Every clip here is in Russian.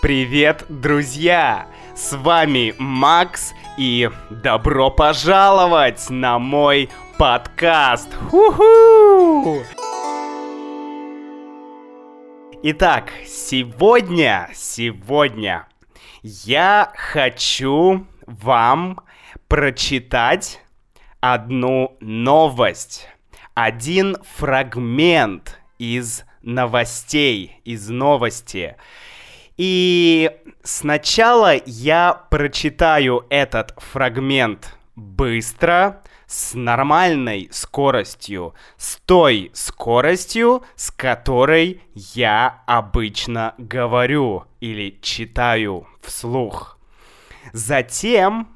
Привет, друзья! С вами Макс и добро пожаловать на мой подкаст! Ху-ху! Итак, сегодня, сегодня я хочу вам прочитать одну новость, один фрагмент из новостей, из новости. И сначала я прочитаю этот фрагмент быстро, с нормальной скоростью, с той скоростью, с которой я обычно говорю или читаю вслух. Затем,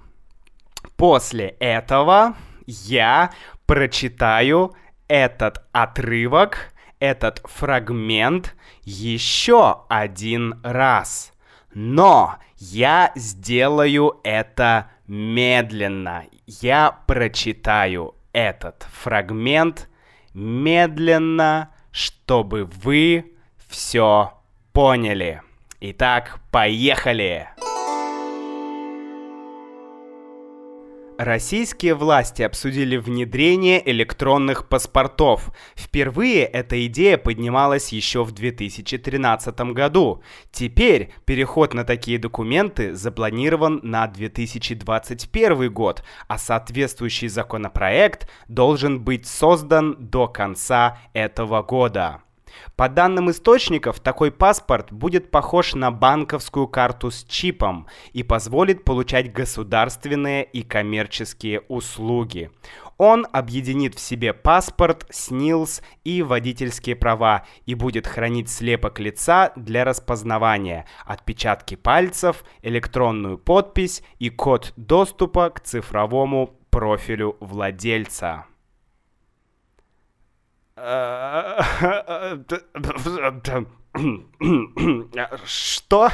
после этого, я прочитаю этот отрывок, этот фрагмент еще один раз. Но я сделаю это медленно. Я прочитаю этот фрагмент медленно, чтобы вы все поняли. Итак, поехали! Российские власти обсудили внедрение электронных паспортов. Впервые эта идея поднималась еще в 2013 году. Теперь переход на такие документы запланирован на 2021 год, а соответствующий законопроект должен быть создан до конца этого года. По данным источников, такой паспорт будет похож на банковскую карту с чипом и позволит получать государственные и коммерческие услуги. Он объединит в себе паспорт, СНИЛС и водительские права и будет хранить слепок лица для распознавания, отпечатки пальцев, электронную подпись и код доступа к цифровому профилю владельца. Что?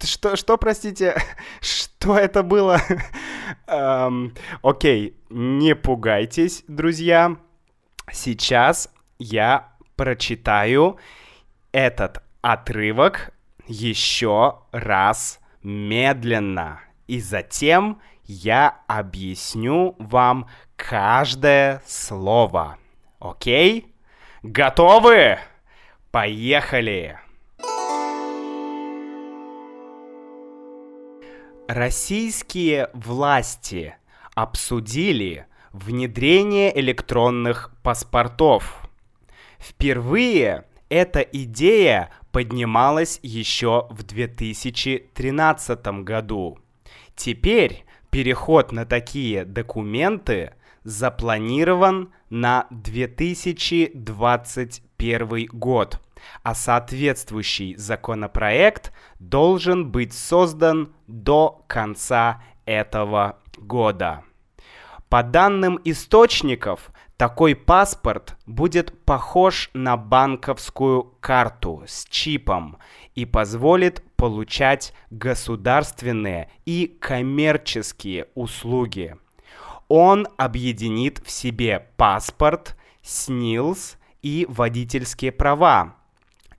Что, что, простите, что это было? Эм, окей, не пугайтесь, друзья. Сейчас я прочитаю этот отрывок еще раз медленно. И затем я объясню вам каждое слово. Окей? Готовы? Поехали! Российские власти обсудили внедрение электронных паспортов. Впервые эта идея поднималась еще в 2013 году. Теперь переход на такие документы запланирован на 2021 год, а соответствующий законопроект должен быть создан до конца этого года. По данным источников, такой паспорт будет похож на банковскую карту с чипом и позволит получать государственные и коммерческие услуги – он объединит в себе паспорт, СНИЛС и водительские права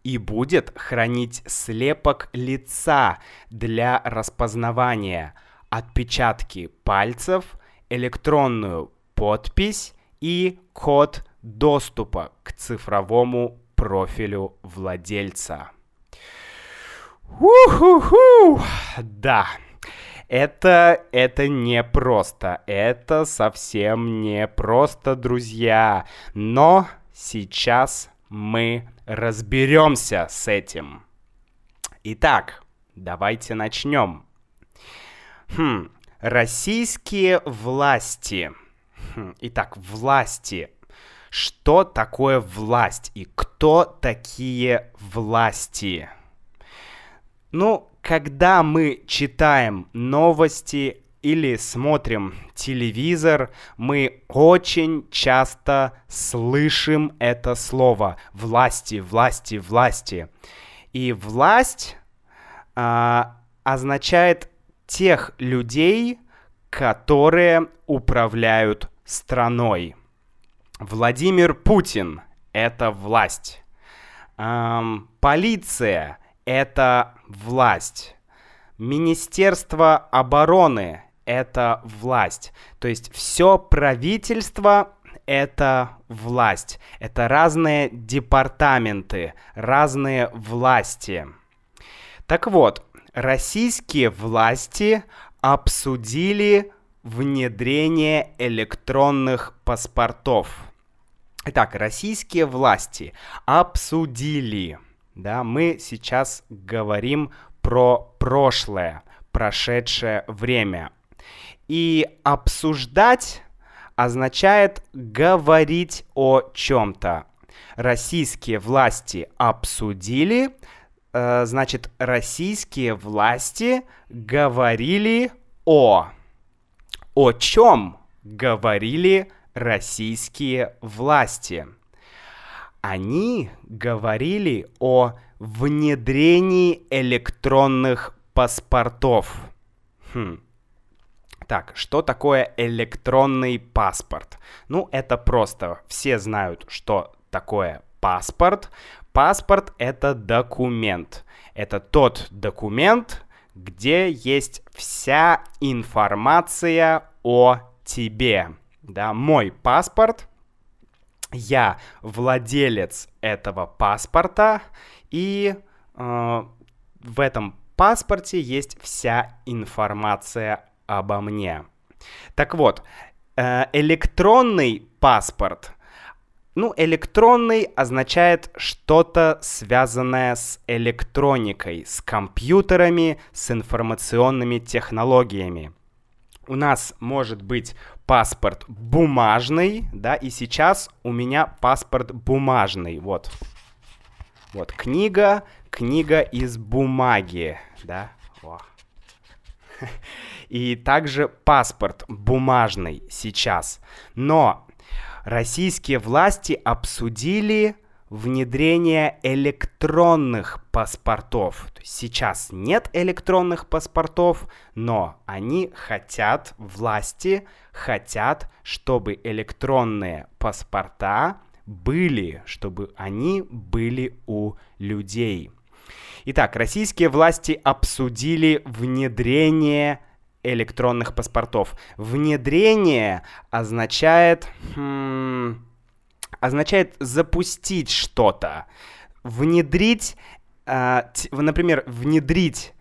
и будет хранить слепок лица для распознавания, отпечатки пальцев, электронную подпись и код доступа к цифровому профилю владельца. Уху-ху! Да, это, это не просто. Это совсем не просто, друзья. Но сейчас мы разберемся с этим. Итак, давайте начнем. Хм, российские власти. Хм, итак, власти. Что такое власть и кто такие власти? Ну, когда мы читаем новости или смотрим телевизор, мы очень часто слышим это слово власти, власти, власти. И власть а, означает тех людей, которые управляют страной. Владимир Путин – это власть. Эм, полиция это власть. Министерство обороны – это власть. То есть все правительство – это власть. Это разные департаменты, разные власти. Так вот, российские власти обсудили внедрение электронных паспортов. Итак, российские власти обсудили, да, мы сейчас говорим про прошлое, прошедшее время. И обсуждать означает говорить о чем-то. Российские власти обсудили, э, значит, российские власти говорили о. О чем говорили российские власти? Они говорили о внедрении электронных паспортов. Хм. Так, что такое электронный паспорт? Ну, это просто. Все знают, что такое паспорт. Паспорт — это документ. Это тот документ, где есть вся информация о тебе. Да, мой паспорт, я владелец этого паспорта, и э, в этом паспорте есть вся информация обо мне. Так вот, э, электронный паспорт. Ну, электронный означает что-то связанное с электроникой, с компьютерами, с информационными технологиями. У нас может быть паспорт бумажный, да, и сейчас у меня паспорт бумажный, вот. Вот, книга, книга из бумаги, да, О. И также паспорт бумажный сейчас. Но российские власти обсудили внедрение электронных паспортов. Сейчас нет электронных паспортов, но они хотят, власти хотят, чтобы электронные паспорта были, чтобы они были у людей. Итак, российские власти обсудили внедрение электронных паспортов. Внедрение означает... Хм, означает запустить что-то. Внедрить, э, например, внедрить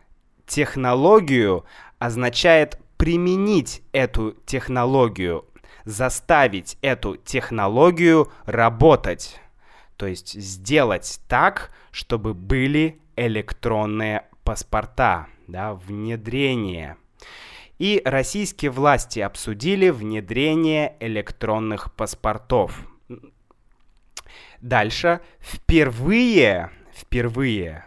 технологию означает применить эту технологию, заставить эту технологию работать. То есть сделать так, чтобы были электронные паспорта, да, внедрение. И российские власти обсудили внедрение электронных паспортов. Дальше. Впервые, впервые,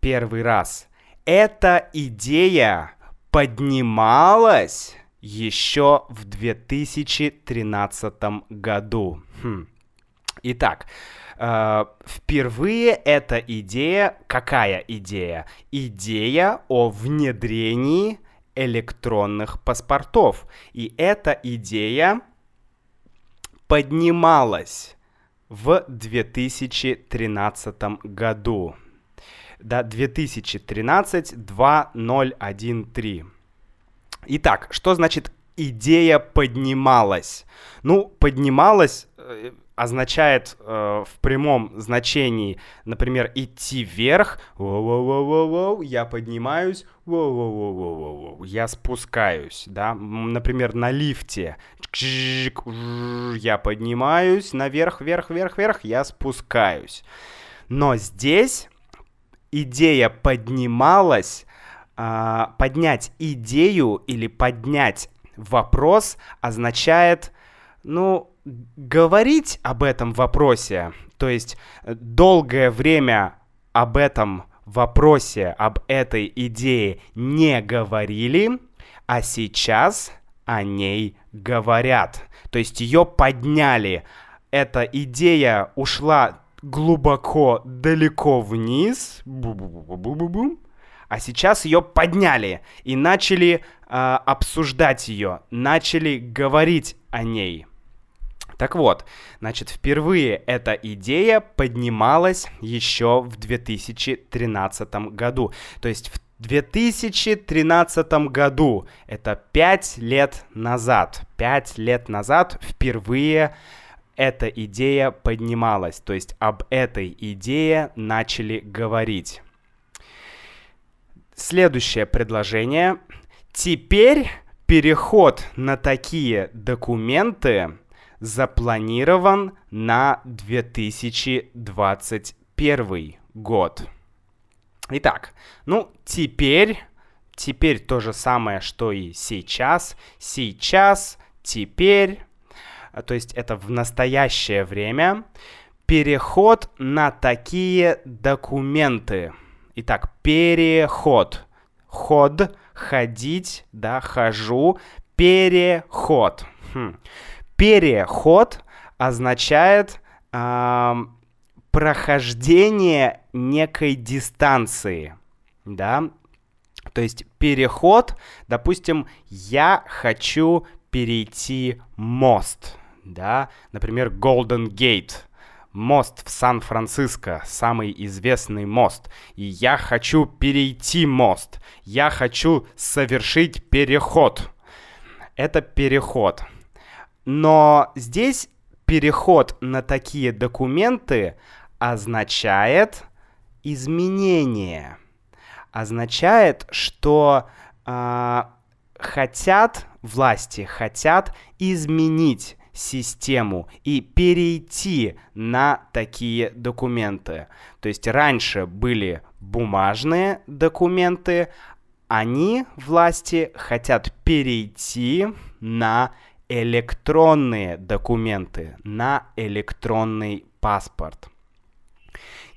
первый раз, эта идея поднималась еще в 2013 году. Хм. Итак, э, впервые эта идея, какая идея? Идея о внедрении электронных паспортов. И эта идея поднималась в 2013 году. Да, 2013-2013. Итак, что значит идея поднималась? Ну, поднималась э, означает э, в прямом значении, например, идти вверх, воу-воу-воу-воу, я поднимаюсь, воу-воу-воу-воу, я спускаюсь, да, например, на лифте, я поднимаюсь наверх, вверх, вверх, вверх, я спускаюсь. Но здесь идея поднималась, э, поднять идею или поднять вопрос означает, ну, говорить об этом вопросе, то есть э, долгое время об этом вопросе, об этой идее не говорили, а сейчас о ней говорят. То есть ее подняли. Эта идея ушла глубоко, далеко вниз, а сейчас ее подняли и начали э, обсуждать ее, начали говорить о ней. Так вот, значит, впервые эта идея поднималась еще в 2013 году. То есть в 2013 году, это 5 лет назад, 5 лет назад впервые эта идея поднималась, то есть об этой идее начали говорить. Следующее предложение. Теперь переход на такие документы запланирован на 2021 год. Итак, ну теперь, теперь то же самое, что и сейчас. Сейчас, теперь, то есть это в настоящее время. Переход на такие документы. Итак, переход. Ход, ходить, да, хожу. Переход. Хм переход означает э, прохождение некой дистанции, да, то есть переход, допустим, я хочу перейти мост, да, например, Golden Gate, мост в Сан-Франциско, самый известный мост, и я хочу перейти мост, я хочу совершить переход. Это переход. Но здесь переход на такие документы означает изменение. Означает, что э, хотят власти, хотят изменить систему и перейти на такие документы. То есть раньше были бумажные документы, они, власти, хотят перейти на электронные документы на электронный паспорт.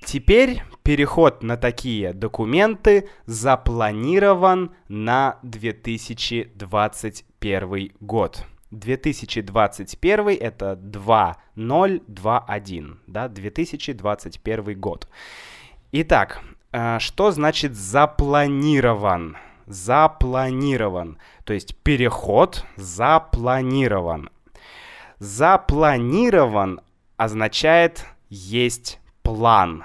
Теперь переход на такие документы запланирован на 2021 год. 2021 это 2021, да, 2021 год. Итак, э, что значит запланирован? запланирован. То есть переход запланирован. Запланирован означает есть план.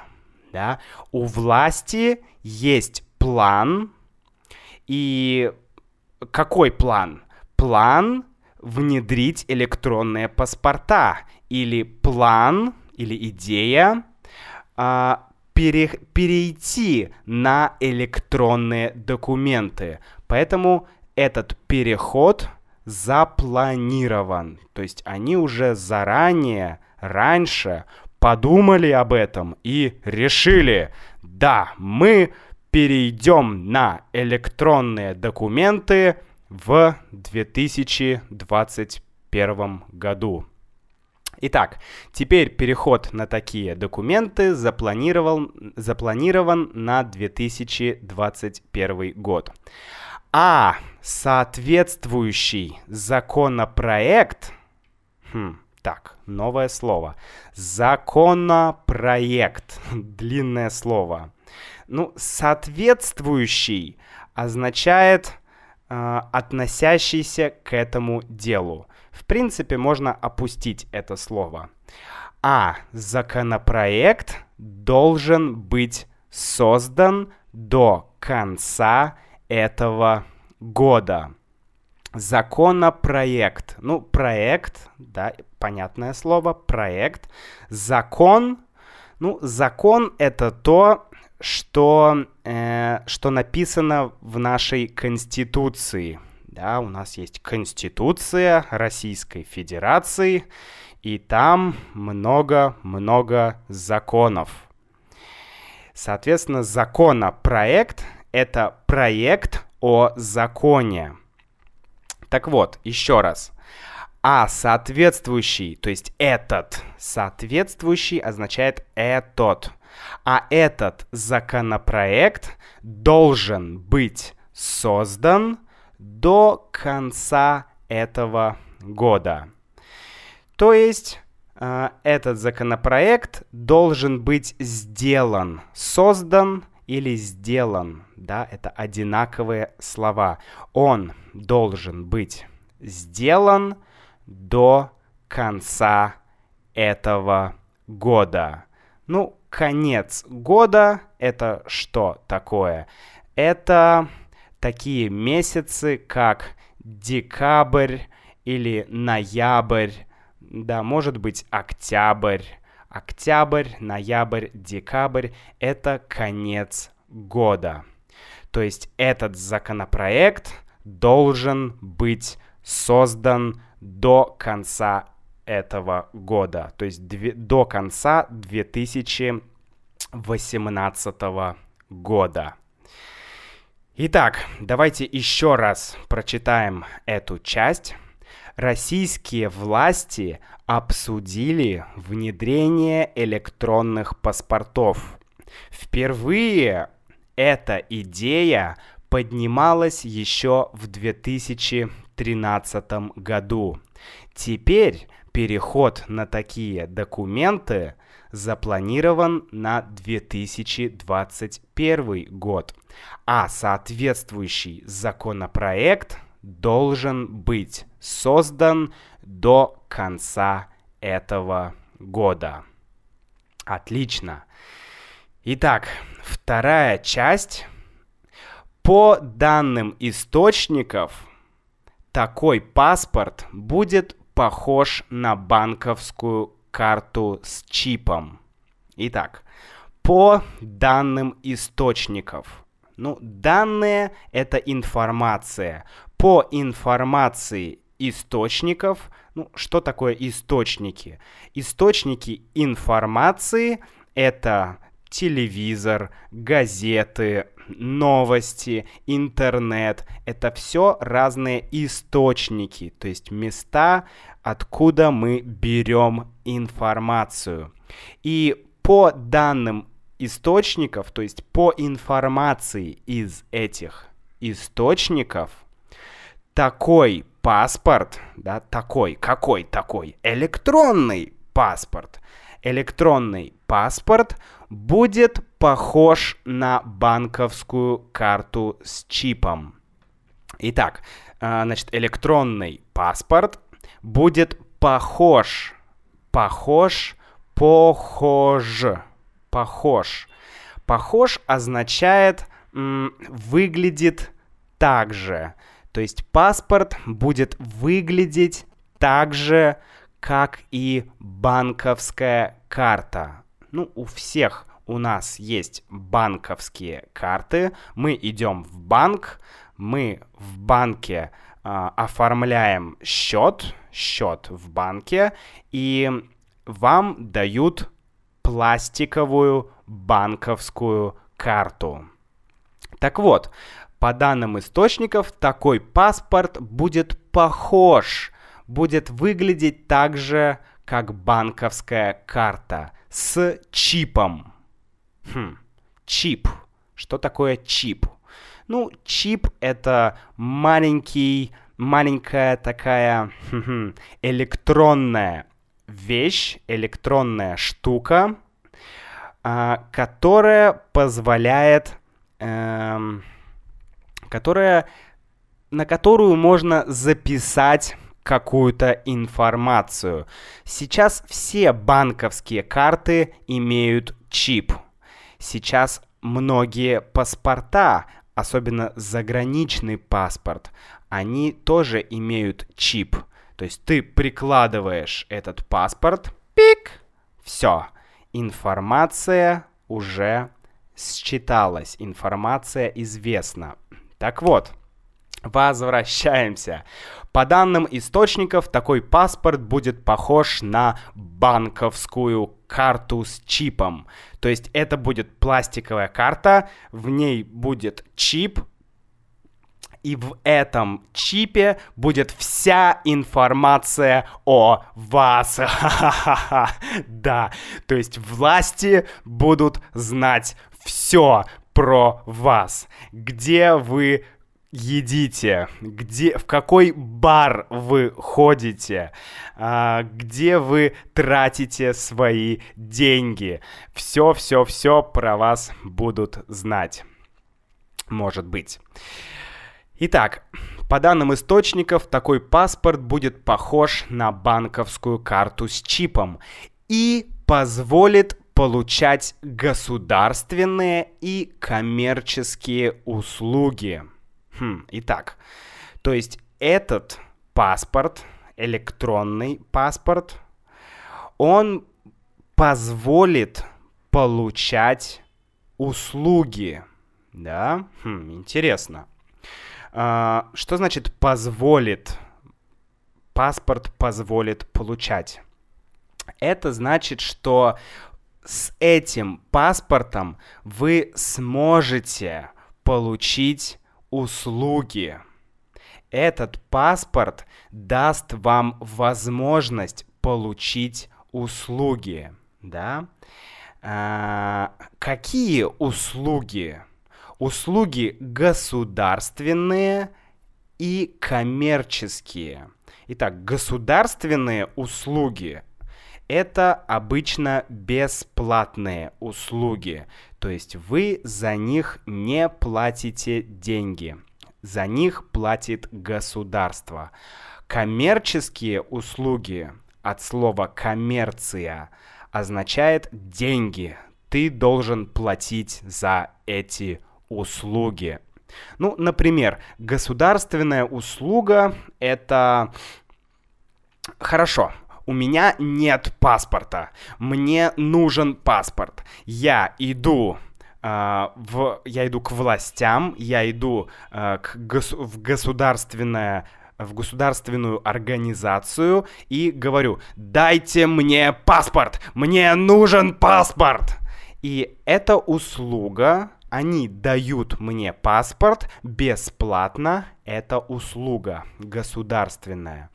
Да? У власти есть план. И какой план? План внедрить электронные паспорта. Или план, или идея а, пере, перейти на электронные документы. Поэтому этот переход запланирован. То есть они уже заранее, раньше подумали об этом и решили, да, мы перейдем на электронные документы в 2021 году. Итак, теперь переход на такие документы запланирован, запланирован на 2021 год. А соответствующий законопроект... Хм, так, новое слово. Законопроект. Длинное слово. Ну, соответствующий означает э, относящийся к этому делу. В принципе, можно опустить это слово. А законопроект должен быть создан до конца этого года. Законопроект. Ну, проект, да, понятное слово, проект. Закон. Ну, закон это то, что, э, что написано в нашей Конституции. Да, у нас есть Конституция Российской Федерации, и там много-много законов. Соответственно, законопроект — это проект о законе. Так вот, еще раз. А соответствующий, то есть этот, соответствующий означает этот. А этот законопроект должен быть создан до конца этого года. То есть э, этот законопроект должен быть сделан, создан или сделан. Да, это одинаковые слова. Он должен быть сделан до конца этого года. Ну, конец года это что такое? Это такие месяцы, как декабрь или ноябрь, да, может быть октябрь. Октябрь, ноябрь, декабрь — это конец года. То есть этот законопроект должен быть создан до конца этого года, то есть две, до конца 2018 года. Итак, давайте еще раз прочитаем эту часть. Российские власти обсудили внедрение электронных паспортов. Впервые эта идея поднималась еще в 2013 году. Теперь переход на такие документы запланирован на 2021 год, а соответствующий законопроект должен быть создан до конца этого года. Отлично. Итак, вторая часть. По данным источников, такой паспорт будет похож на банковскую карту с чипом. Итак, по данным источников. Ну, данные — это информация. По информации источников, ну, что такое источники? Источники информации — это телевизор, газеты, новости, интернет. Это все разные источники, то есть места, откуда мы берем информацию. И по данным источников, то есть по информации из этих источников, такой паспорт, да, такой, какой такой, электронный паспорт, электронный паспорт будет похож на банковскую карту с чипом. Итак, а, значит, электронный паспорт будет похож, похож, похож, похож. Похож означает выглядит так же. То есть паспорт будет выглядеть так же, как и банковская карта. Ну, у всех у нас есть банковские карты. Мы идем в банк, мы в банке э, оформляем счет, счет в банке, и вам дают пластиковую банковскую карту. Так вот, по данным источников, такой паспорт будет похож, будет выглядеть так же, как банковская карта с чипом. Хм, чип. Что такое чип? Ну, чип это маленький, маленькая такая электронная вещь, электронная штука, а, которая позволяет, эм, которая, на которую можно записать какую-то информацию. Сейчас все банковские карты имеют чип. Сейчас многие паспорта, особенно заграничный паспорт, они тоже имеют чип. То есть ты прикладываешь этот паспорт, пик, все, информация уже считалась, информация известна. Так вот, Возвращаемся. По данным источников, такой паспорт будет похож на банковскую карту с чипом. То есть это будет пластиковая карта, в ней будет чип, и в этом чипе будет вся информация о вас. Да, то есть власти будут знать все про вас. Где вы едите, где, в какой бар вы ходите, а, где вы тратите свои деньги. Все, все, все про вас будут знать. Может быть. Итак, по данным источников, такой паспорт будет похож на банковскую карту с чипом и позволит получать государственные и коммерческие услуги. Хм, итак, то есть этот паспорт, электронный паспорт, он позволит получать услуги. Да? Хм, интересно. А, что значит позволит? Паспорт позволит получать. Это значит, что с этим паспортом вы сможете получить услуги. Этот паспорт даст вам возможность получить услуги, да? А, какие услуги? Услуги государственные и коммерческие. Итак, государственные услуги это обычно бесплатные услуги, то есть вы за них не платите деньги, за них платит государство. Коммерческие услуги от слова коммерция означает деньги. Ты должен платить за эти услуги. Ну, например, государственная услуга это хорошо у меня нет паспорта, мне нужен паспорт. Я иду Uh, в, я иду к властям, я иду uh, к гос, в государственное в государственную организацию и говорю, дайте мне паспорт, мне нужен паспорт. И эта услуга, они дают мне паспорт бесплатно, это услуга государственная.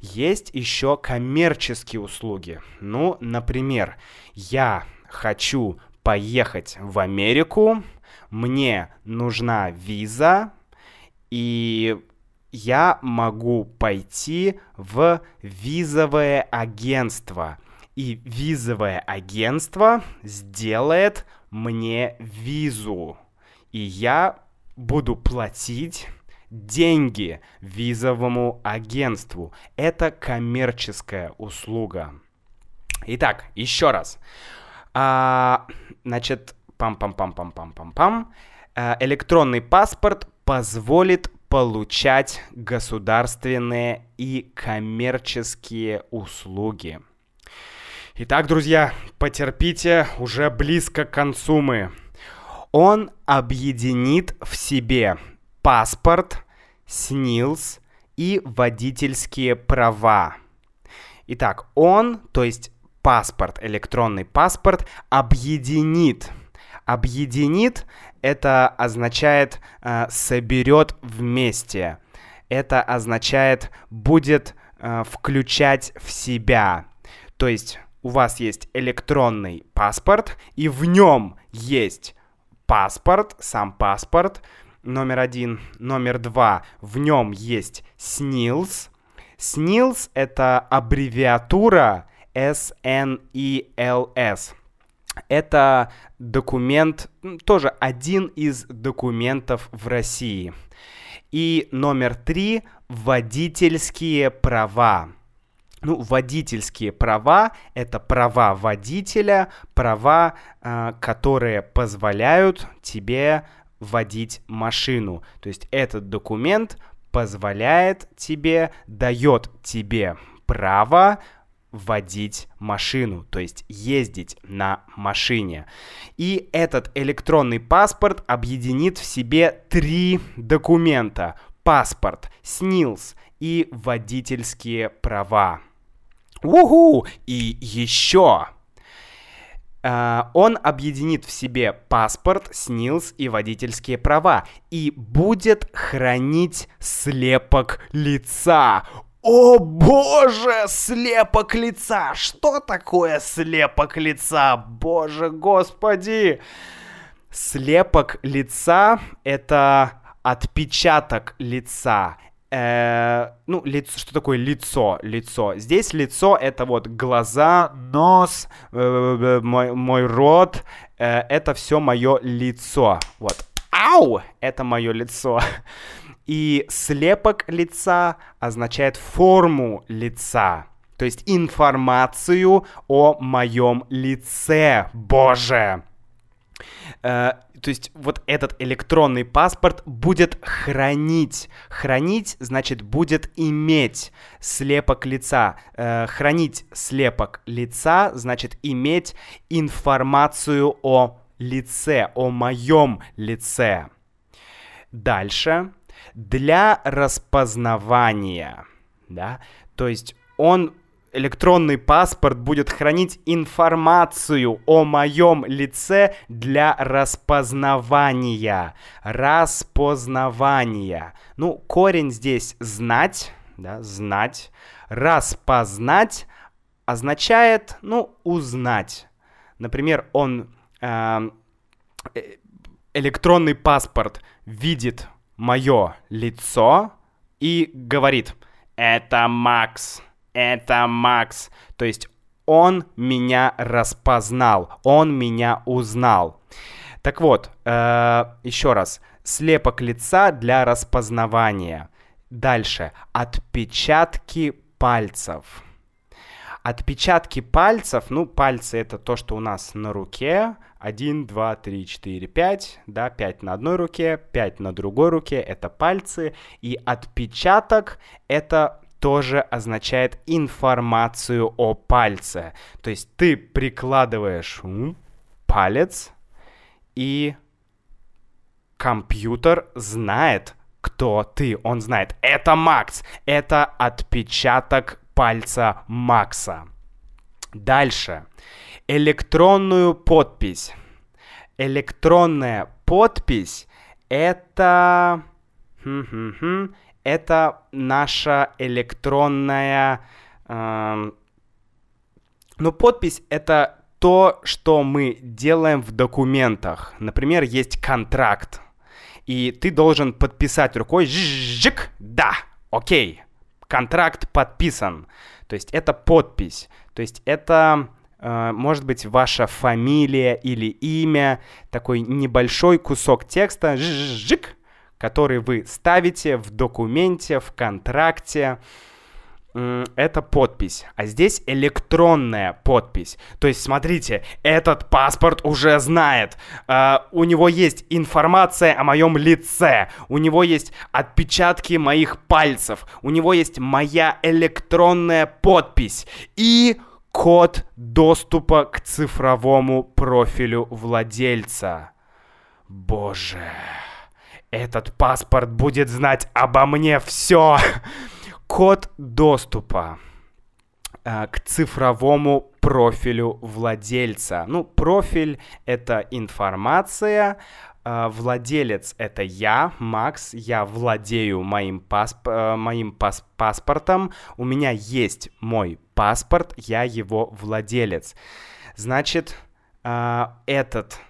Есть еще коммерческие услуги. Ну, например, я хочу поехать в Америку, мне нужна виза, и я могу пойти в визовое агентство. И визовое агентство сделает мне визу. И я буду платить деньги визовому агентству. Это коммерческая услуга. Итак, еще раз. А, значит, пам-пам-пам-пам-пам-пам-пам. А, электронный паспорт позволит получать государственные и коммерческие услуги. Итак, друзья, потерпите, уже близко к концу мы. Он объединит в себе паспорт, СНИЛС и водительские права. Итак, он, то есть паспорт, электронный паспорт, объединит. Объединит это означает э, соберет вместе. Это означает будет э, включать в себя. То есть у вас есть электронный паспорт, и в нем есть паспорт, сам паспорт, номер один. Номер два, в нем есть SNILS. SNILS — это аббревиатура SNELS. Это документ, тоже один из документов в России. И номер три — водительские права. Ну, водительские права — это права водителя, права, э, которые позволяют тебе водить машину. То есть этот документ позволяет тебе, дает тебе право водить машину, то есть ездить на машине. И этот электронный паспорт объединит в себе три документа. Паспорт, СНИЛС и водительские права. Уху! И еще он объединит в себе паспорт, СНИЛС и водительские права и будет хранить слепок лица. О боже, слепок лица! Что такое слепок лица? Боже, господи! Слепок лица — это отпечаток лица э, ну, лицо, что такое лицо? Лицо. Здесь лицо это вот глаза, нос, э, э, мой, мой рот, э, это все мое лицо. Вот. Ау! Это мое лицо. И слепок лица означает форму лица. То есть информацию о моем лице, Боже. Э, то есть вот этот электронный паспорт будет хранить. Хранить значит будет иметь слепок лица. Э, хранить слепок лица значит иметь информацию о лице, о моем лице. Дальше. Для распознавания. Да? То есть он электронный паспорт будет хранить информацию о моем лице для распознавания. Распознавания. Ну, корень здесь знать, да, знать. Распознать означает, ну, узнать. Например, он э, электронный паспорт видит мое лицо и говорит, это Макс это Макс. То есть он меня распознал, он меня узнал. Так вот, э, еще раз. Слепок лица для распознавания. Дальше. Отпечатки пальцев. Отпечатки пальцев, ну, пальцы это то, что у нас на руке. 1, 2, 3, 4, 5, да, 5 на одной руке, 5 на другой руке, это пальцы. И отпечаток это тоже означает информацию о пальце. То есть ты прикладываешь палец, и компьютер знает, кто ты. Он знает, это Макс, это отпечаток пальца Макса. Дальше. Электронную подпись. Электронная подпись это это наша электронная... Э, ну, подпись — это то, что мы делаем в документах. Например, есть контракт, и ты должен подписать рукой «Жжик, да, окей, контракт подписан». То есть это подпись. То есть это может быть ваша фамилия или имя, такой небольшой кусок текста «Жжик, который вы ставите в документе, в контракте. Это подпись, а здесь электронная подпись. То есть, смотрите, этот паспорт уже знает. Uh, у него есть информация о моем лице. У него есть отпечатки моих пальцев. У него есть моя электронная подпись. И код доступа к цифровому профилю владельца. Боже. Этот паспорт будет знать обо мне все. Код доступа э, к цифровому профилю владельца. Ну, профиль — это информация, э, владелец — это я, Макс, я владею моим, пасп э, моим пас паспортом, у меня есть мой паспорт, я его владелец. Значит, этот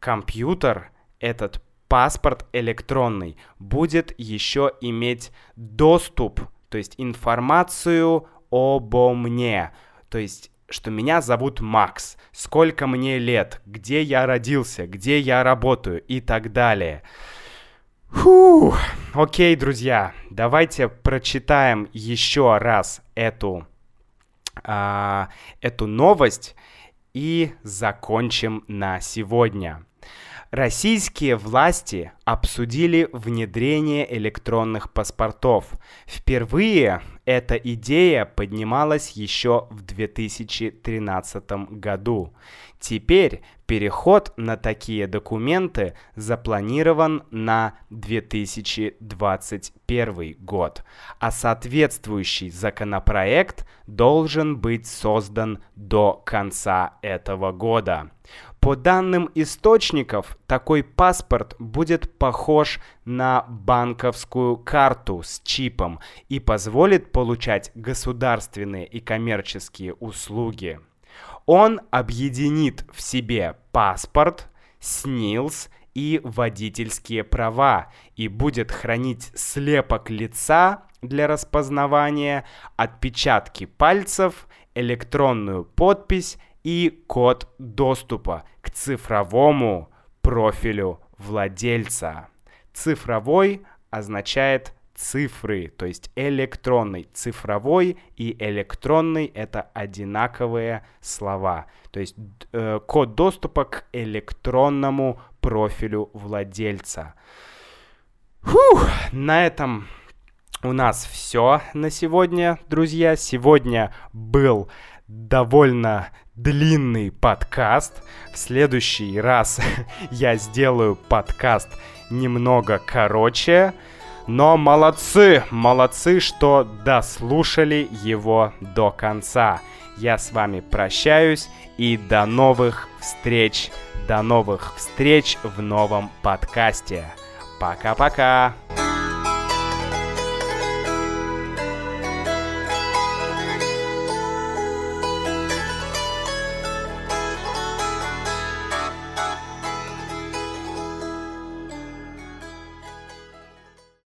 компьютер, этот паспорт электронный будет еще иметь доступ, то есть информацию обо мне. То есть что меня зовут Макс, сколько мне лет, где я родился, где я работаю и так далее. Фу, окей, друзья, давайте прочитаем еще раз эту, а, эту новость и закончим на сегодня. Российские власти обсудили внедрение электронных паспортов. Впервые эта идея поднималась еще в 2013 году. Теперь переход на такие документы запланирован на 2021 год, а соответствующий законопроект должен быть создан до конца этого года. По данным источников, такой паспорт будет похож на банковскую карту с чипом и позволит получать государственные и коммерческие услуги. Он объединит в себе паспорт, СНИЛС и водительские права и будет хранить слепок лица для распознавания, отпечатки пальцев, электронную подпись и код доступа к цифровому профилю владельца. Цифровой означает цифры, то есть электронный. Цифровой и электронный — это одинаковые слова. То есть э, код доступа к электронному профилю владельца. Фух, на этом у нас все на сегодня, друзья. Сегодня был довольно длинный подкаст. В следующий раз я сделаю подкаст немного короче. Но молодцы, молодцы, что дослушали его до конца. Я с вами прощаюсь и до новых встреч. До новых встреч в новом подкасте. Пока-пока.